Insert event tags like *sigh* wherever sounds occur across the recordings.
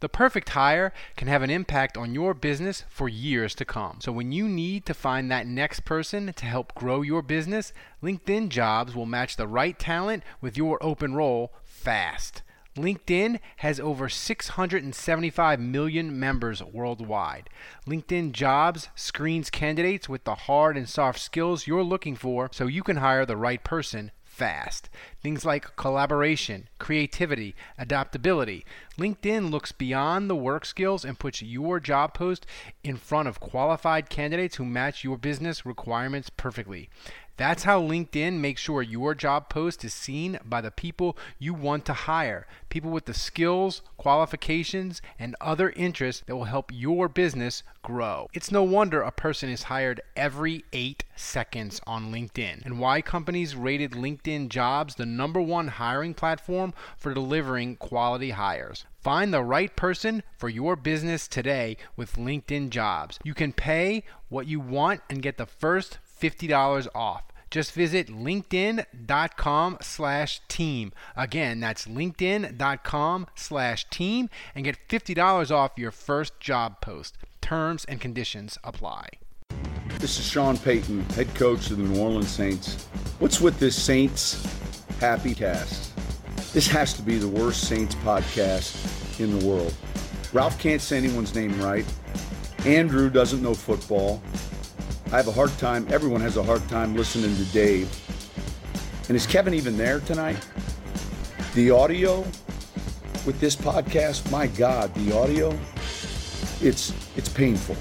The perfect hire can have an impact on your business for years to come. So when you need to find that next person to help grow your business, LinkedIn Jobs will match the right talent with your open role fast. LinkedIn has over 675 million members worldwide. LinkedIn Jobs screens candidates with the hard and soft skills you're looking for so you can hire the right person fast. Things like collaboration, creativity, adaptability. LinkedIn looks beyond the work skills and puts your job post in front of qualified candidates who match your business requirements perfectly. That's how LinkedIn makes sure your job post is seen by the people you want to hire. People with the skills, qualifications, and other interests that will help your business grow. It's no wonder a person is hired every eight seconds on LinkedIn, and why companies rated LinkedIn jobs the number one hiring platform for delivering quality hires. Find the right person for your business today with LinkedIn jobs. You can pay what you want and get the first $50 off. Just visit linkedin.com slash team. Again, that's linkedin.com slash team and get $50 off your first job post. Terms and conditions apply. This is Sean Payton, head coach of the New Orleans Saints. What's with this Saints happy cast? This has to be the worst Saints podcast in the world. Ralph can't say anyone's name right. Andrew doesn't know football. I have a hard time, everyone has a hard time listening to Dave. And is Kevin even there tonight? The audio with this podcast, my God, the audio, it's it's painful.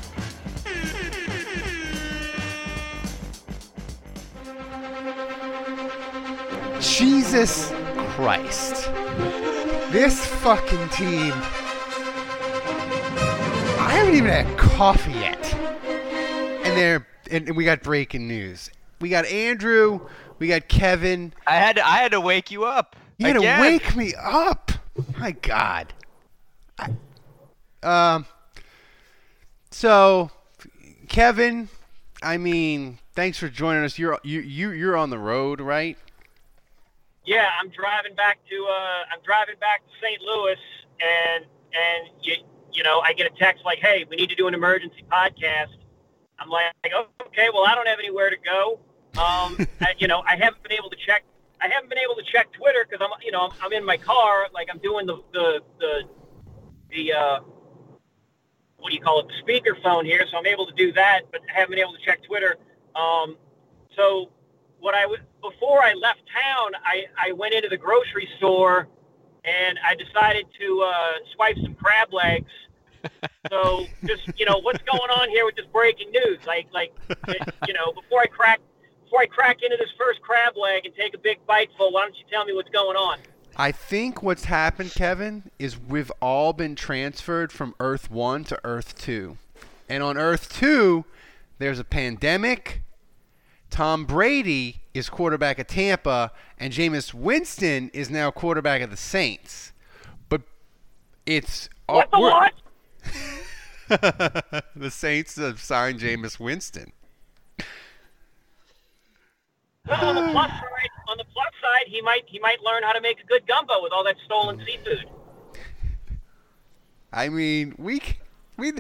Jesus Christ. This fucking team. I haven't even had coffee yet. And they're and we got breaking news. We got Andrew, we got Kevin. I had to, I had to wake you up. You had again. to wake me up. My God. I, um. So, Kevin, I mean, thanks for joining us. You're you you you're on the road, right? Yeah, I'm driving back to uh, I'm driving back to St. Louis, and and you you know I get a text like, hey, we need to do an emergency podcast. I'm like, okay, well I don't have anywhere to go. Um, *laughs* I, you know I haven't been able to check I haven't been able to check Twitter because I'm you know I'm, I'm in my car like I'm doing the the the the uh, what do you call it the speakerphone here, so I'm able to do that, but I haven't been able to check Twitter. Um, so what I w- before I left town, I, I went into the grocery store and I decided to uh, swipe some crab legs. So just you know what's going on here with this breaking news? Like like you know before I crack before I crack into this first crab leg and take a big bite full, why don't you tell me what's going on? I think what's happened, Kevin, is we've all been transferred from Earth 1 to Earth 2. And on Earth 2, there's a pandemic. Tom Brady is quarterback of Tampa, and Jameis Winston is now quarterback of the Saints. But it's What the what? *laughs* the Saints have signed Jameis Winston. Well, on the plus side, on the plus side, he might he might learn how to make a good gumbo with all that stolen seafood. I mean, we we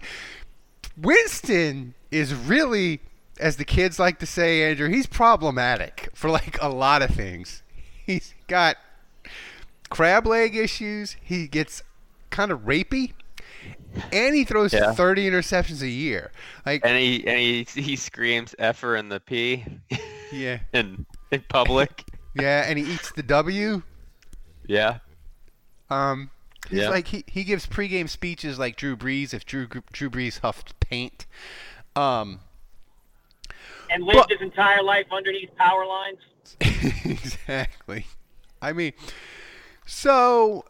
Winston is really, as the kids like to say, Andrew, he's problematic for like a lot of things. He's got crab leg issues. He gets kind of rapey, and he throws Yeah. 30 interceptions a year. Like, And he and he he screams "effer" and the P yeah, *laughs* in in public. yeah, and he eats the W. yeah. Um, he's Yeah. like he, he gives pregame speeches like Drew Brees if Drew Drew Brees huffed paint. Um, And lived But- his entire life underneath power lines. *laughs* exactly. I mean, so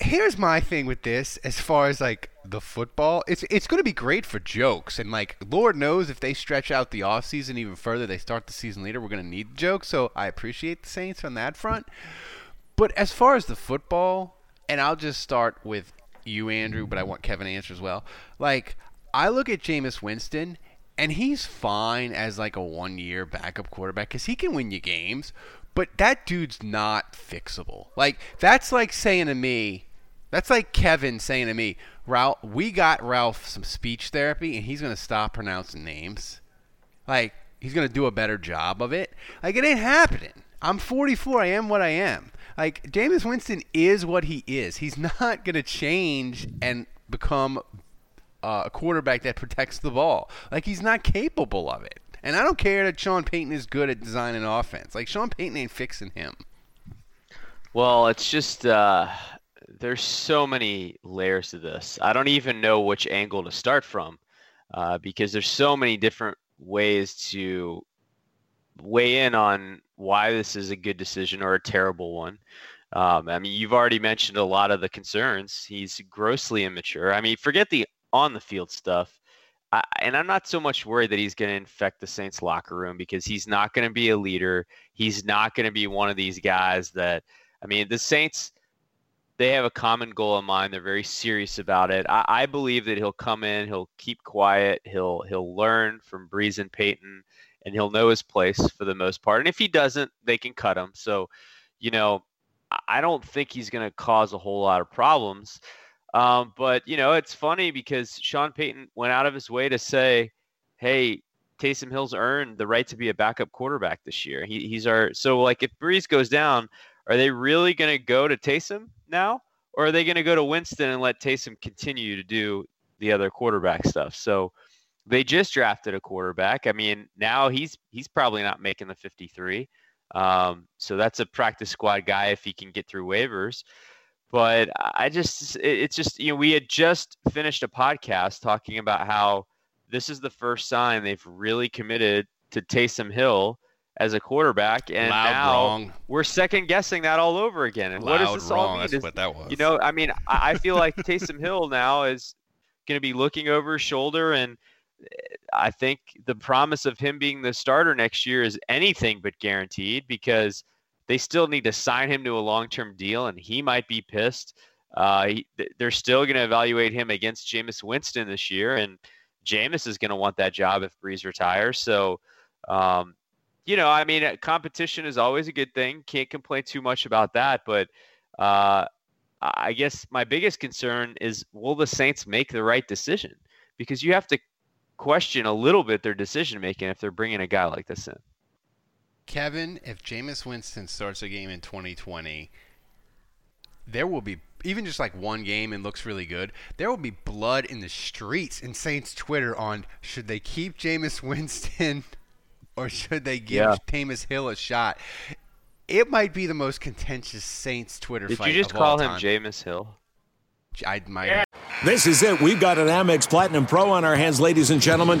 here's my thing with this as far as like the football, it's it's going to be great for jokes. And like, Lord knows if they stretch out the off season even further, they start the season later, we're going to need jokes. So I appreciate the Saints on that front. But as far as the football, and I'll just start with you, Andrew, but I want Kevin to answer as well. Like, I look at Jameis Winston, and he's fine as like a one year backup quarterback because he can win you games, but that dude's not fixable. Like, that's like saying to me, that's like Kevin saying to me, Ralph, we got Ralph some speech therapy, and he's to stop pronouncing names. Like, he's to do a better job of it. Like, it ain't happening. I'm 44. I am what I am. Like, Jameis Winston is what he is. He's *laughs* not to change and become uh, a quarterback that protects the ball. Like, he's not capable of it. And I don't care that Sean Payton is good at designing offense. Like, Sean Payton ain't fixing him. Well, it's just uh, there's so many layers to this. I don't even know which angle to start from uh, because there's so many different ways to weigh in on why this is a good decision or a terrible one. Um, I mean, you've already mentioned a lot of the concerns. He's grossly immature. I mean, forget the on the field stuff. I, and I'm not so much worried that he's going to infect the Saints locker room because he's not going to be a leader. He's not going to be one of these guys that, I mean, the Saints, they have a common goal in mind. They're very serious about it. I, I believe that he'll come in, he'll keep quiet, he'll he'll learn from Brees and Payton, and he'll know his place for the most part. And if he doesn't, they can cut him. So, you know, I don't think he's going to cause a whole lot of problems. Um, but you know, it's funny because Sean Payton went out of his way to say, "Hey, Taysom Hill's earned the right to be a backup quarterback this year. He, he's our so like if Brees goes down, are they really going to go to Taysom now, or are they going to go to Winston and let Taysom continue to do the other quarterback stuff?" So they just drafted a quarterback. I mean, now he's he's probably not making the 53. Um, so that's a practice squad guy if he can get through waivers. But I just it's just you know we had just finished a podcast talking about how this is the first sign they've really committed to Taysom Hill as a quarterback, and Loud now wrong. we're second guessing that all over again. And what does Loud this all mean? That's Is- what that was. you know, I mean, I I feel like Taysom Hill now is going to be looking over his shoulder, and eh, I think the promise of him being the starter next year is anything but guaranteed because they still need to sign him to a long-term deal, and he might be pissed. Uh, he, they're still going to evaluate him against Jameis Winston this year, and Jameis is going to want that job if Brees retires. So, um, you know, I mean, uh, competition is always a good thing. Can't complain too much about that, but uh, I guess my biggest concern is will the Saints make the right decision? Because you have to question a little bit their decision making if they're bringing a guy like this in. Kevin, if Jameis Winston starts a game in 2020, there will be even just like one game and looks really good. There will be blood in the streets in Saints Twitter on should they keep Jameis *laughs* Winston or should they give Yeah. Jameis Hill a shot. It might be the most contentious Saints Twitter Did fight you just of call him time. Jameis Hill? I might. Yeah. This is it. We've got an Amex Platinum Pro on our hands, ladies and gentlemen.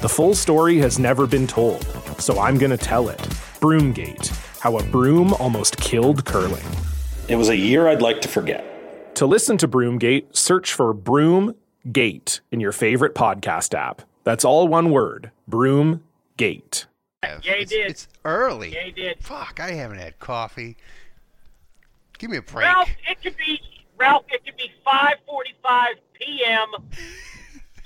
The full story has never been told, so I'm going to tell it. Broomgate How a Broom Almost Killed Curling. It was a year I'd like to forget. To listen to Broomgate, search for Broomgate in your favorite podcast app. That's all one word Broomgate. Kev. Yeah, it's, did. It's early. Yeah, did. Fuck, I haven't had coffee. Give me a break. Ralph, it could be Ralph. It could be 5:45 p.m.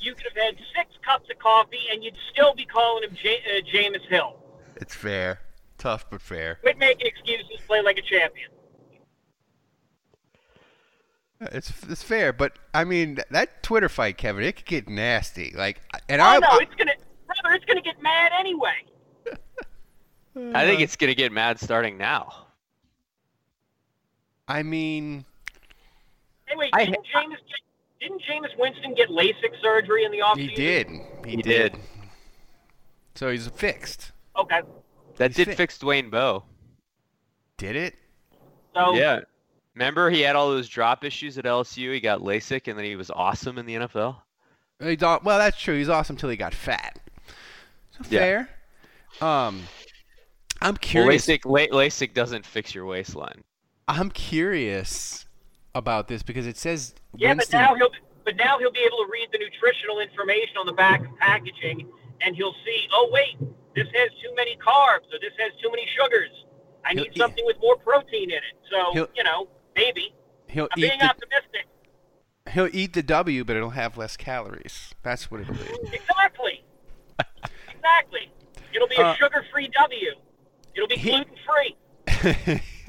You could have had six cups of coffee, and you'd still be calling him J- uh, Jameis Hill. It's fair. Tough but fair. Quit making excuses. Play like a champion. It's it's fair, but I mean that Twitter fight, Kevin, it could get nasty. Like, and oh I, no, it's gonna, brother, it's gonna get mad anyway. *laughs* I think it's gonna get mad starting now. I mean, Hey, wait, didn't Jameis get, didn't Jameis Winston get LASIK surgery in the offseason? he did. He, He did. did. So he's fixed. Okay, That He's did fit. fix Dwayne Bowe. Did it? so Yeah. Remember he had all those drop issues at LSU. He got LASIK, and then he was awesome in the NFL. He thought- well, that's true. He's awesome till he got fat. So Yeah. fair. Um, I'm Well, curious. LASIK, LASIK doesn't fix your waistline. I'm curious about this because it says yeah, Winston. but now he'll but now he'll be able to read the nutritional information on the back of packaging, and he'll see, oh wait, this has too many carbs, or this has too many sugars. I He'll need eat- something with more protein in it. So He'll- you know, maybe he'll I'm eat being the, optimistic. he'll eat the W, but it'll have less calories. That's what it'll be. Exactly. exactly. It'll be a Uh, sugar-free W. It'll be gluten-free.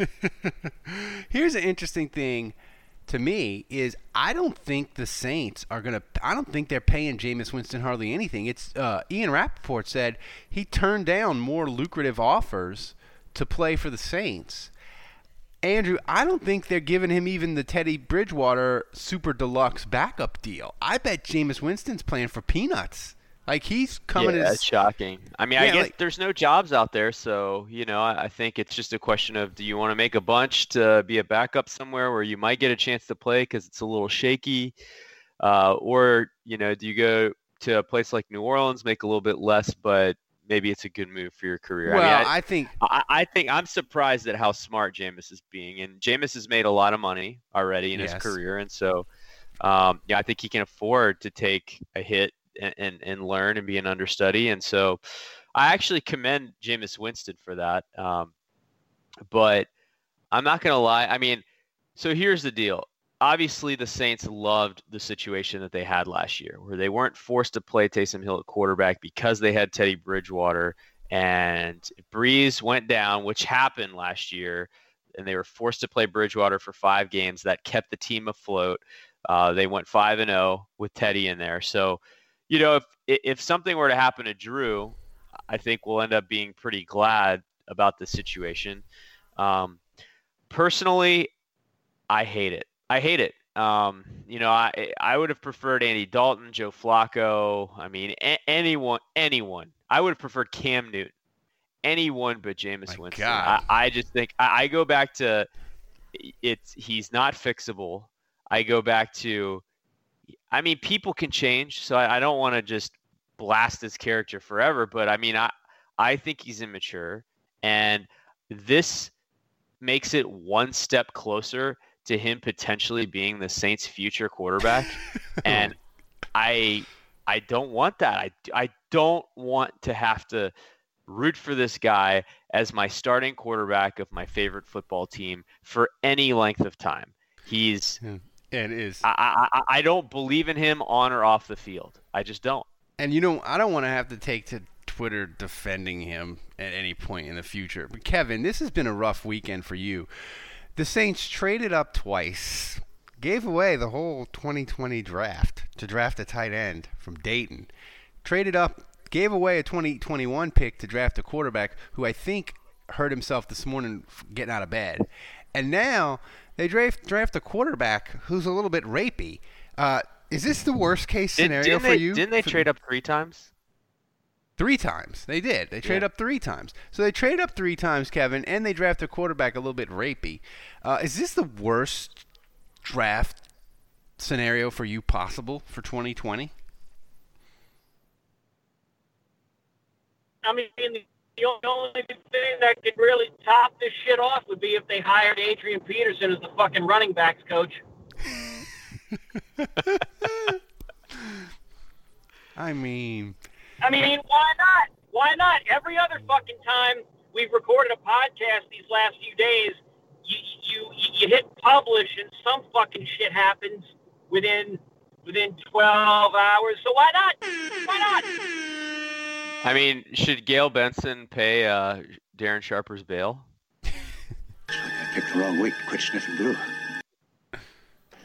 *laughs* Here's an interesting thing to me is I don't think the Saints are gonna. I don't think they're paying Jameis Winston hardly anything. It's uh, Ian Rapoport said he turned down more lucrative offers to play for the Saints. Andrew, I don't think they're giving him even the Teddy Bridgewater super deluxe backup deal. I bet Jameis Winston's playing for peanuts. Like he's coming yeah, as that's shocking. I mean, I guess like- there's no jobs out there, so you know, I, I think it's just a question of do you want to make a bunch to be a backup somewhere where you might get a chance to play because it's a little shaky, uh, or you know, do you go to a place like New Orleans, make a little bit less, but maybe it's a good move for your career. well. I, mean, I, I think I, I think I'm surprised at how smart Jameis is being, and Jameis has made a lot of money already in Yes. his career, and so um, yeah, I think he can afford to take a hit and, and, learn and be an understudy, and so I actually commend Jameis Winston for that. Um, but I'm not gonna lie, I mean, so here's the deal. Obviously, the Saints loved the situation that they had last year, where they weren't forced to play Taysom Hill at quarterback because they had Teddy Bridgewater and Brees went down, which happened last year, and they were forced to play Bridgewater for five games. That kept the team afloat. Uh, they went five and zero with Teddy in there. So, you know, if if something were to happen to Drew, I think we'll end up being pretty glad about the situation. Um, personally, I hate it. I hate it. Um, you know, I I would have preferred Andy Dalton, Joe Flacco. I mean, a- anyone, anyone. I would have preferred Cam Newton. Anyone but Jameis My Winston. I, I just think I, I go back to it's he's not fixable. I go back to, I mean, people can change, so I, I don't want to just blast his character forever. But I mean, I I think he's immature, and this makes it one step closer to him potentially being the Saints' future quarterback. *laughs* and I I don't want that. I I don't want to have to root for this guy as my starting quarterback of my favorite football team for any length of time. He's hmm. It is. I, I I don't believe in him on or off the field. I just don't. And you know, I don't want to have to take to Twitter defending him at any point in the future. But Kevin, this has been a rough weekend for you. The Saints traded up twice, gave away the whole 2020 draft to draft a tight end from Dayton. Traded up, gave away a 2021 pick to draft a quarterback who I think hurt himself this morning getting out of bed. And now they draft draft a quarterback who's a little bit rapey. Uh, is this the worst case Did, scenario didn't for they, you? Didn't they For- trade up three times? Three times. They did. They trade Yeah. up three times. So they trade up three times, Kevin, and they draft a quarterback a little bit rapey. Uh, is this the worst draft scenario for you possible for 2020? I mean, the only thing that could really top this shit off would be if they hired Adrian Peterson as the fucking running backs coach. *laughs* I mean, I mean, why not? Why not? Every other fucking time we've recorded a podcast these last few days, you you you hit publish and some fucking shit happens within within 12 hours. So why not? Why not? I mean, should Gayle Benson pay uh, Darren Sharper's bail? Looks like I picked the wrong week to quit sniffing glue.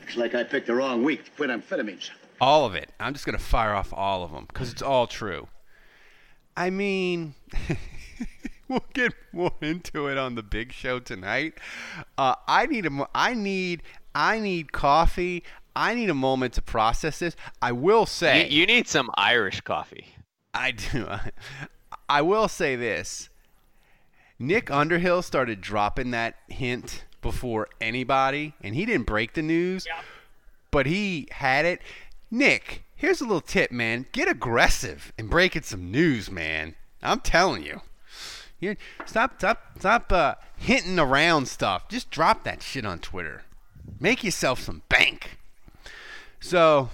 Looks like I picked the wrong week to quit amphetamines. All of it. I'm just going to fire off all of them because it's all true. I mean, *laughs* we'll get more into it on the big show tonight. Uh, I need a, I need, I need coffee. I need a moment to process this. I will say, You, you need some Irish coffee. I do. *laughs* I will say this. Nick Underhill started dropping that hint before anybody, and he didn't break the news, but he had it. Nick, here's a little tip, man. Get aggressive and breaking some news, man. I'm telling you. you stop, stop, stop uh, hinting around stuff. Just drop that shit on Twitter. Make yourself some bank. So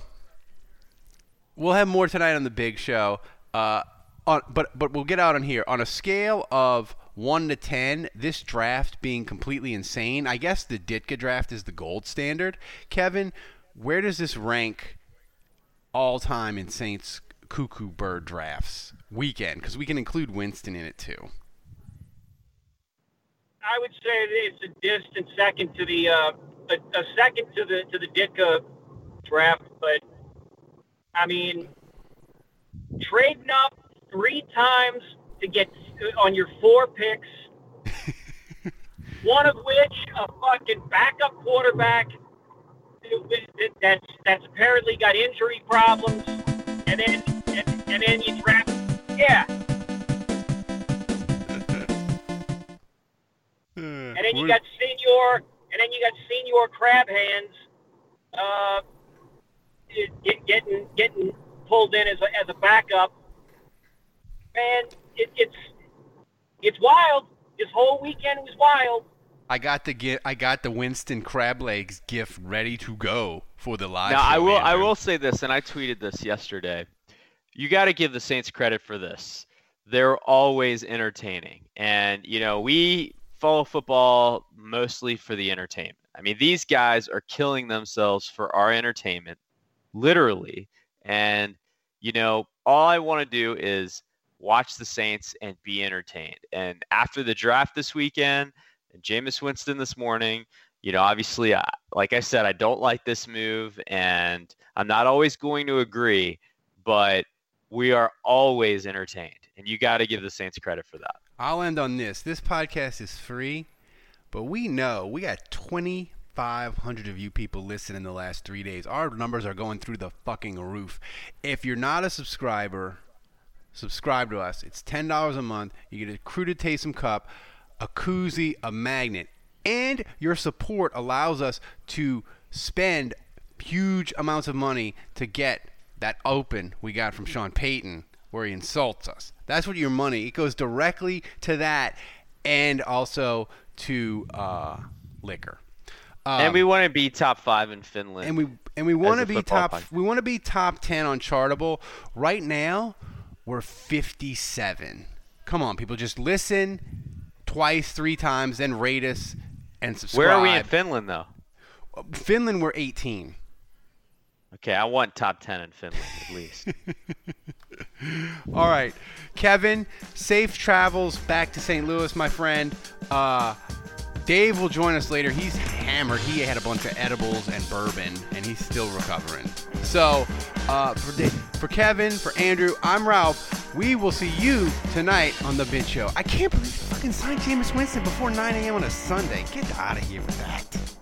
we'll have more tonight on the big show. Uh, on, but but we'll get out on here on a scale of one to ten. This draft being completely insane. I guess the Ditka draft is the gold standard. Kevin, where does this rank all time in Saints cuckoo bird drafts weekend? Because we can include Winston in it too. I would say it's a distant second to the uh, a, a second to the to the Ditka draft, but I mean, trading up three times to get on your four picks, *laughs* one of which a fucking backup quarterback that's that's apparently got injury problems, and then and, and then you draft, yeah. and then you got senior, and then you got senior crab hands, uh, getting getting pulled in as a, as a backup. Man, it, it's it's wild. This whole weekend was wild. I got the gi- I got the Winston Crab Legs gift ready to go for the live. Now show, I will I will say this, and I tweeted this yesterday. You got to give the Saints credit for this. They're always entertaining, and you know we follow football mostly for the entertainment. I mean, these guys are killing themselves for our entertainment, literally. And you know, all I want to do is watch the Saints and be entertained. And after the draft this weekend, and Jameis Winston this morning, you know, obviously, I, like I said, I don't like this move, and I'm not always going to agree, but we are always entertained, and you got to give the Saints credit for that. I'll end on this. This podcast is free, but we know we got 2,500 of you people listen in the last three days. Our numbers are going through the fucking roof. If you're not a subscriber, subscribe to us. It's $10 a month. You get a Cruda Taysom Cup, a koozie, a magnet, and your support allows us to spend huge amounts of money to get that open we got from Sean Payton where he insults us. That's what your money, it goes directly to that and also to uh, liquor. And Um, we want to be top five in Finland. and we and we want to be top we want to be top 10 on chartable. Right now we're 57 come on people just listen twice three times then rate us and subscribe Where are we in Finland, though? finland we're 18 Okay, I want top ten in Finland at least. *laughs* all right. Kevin safe travels back to st louis my friend. Uh Dave will join us later. He's hammered. He had a bunch of edibles and bourbon, and he's still recovering. So, uh, for, Da- for Kevin, for Andrew, I'm Ralph. We will see you tonight on the Bid Show. I can't believe you fucking signed Jameis Winston before 9 a.m. on a Sunday. Get out of here with that.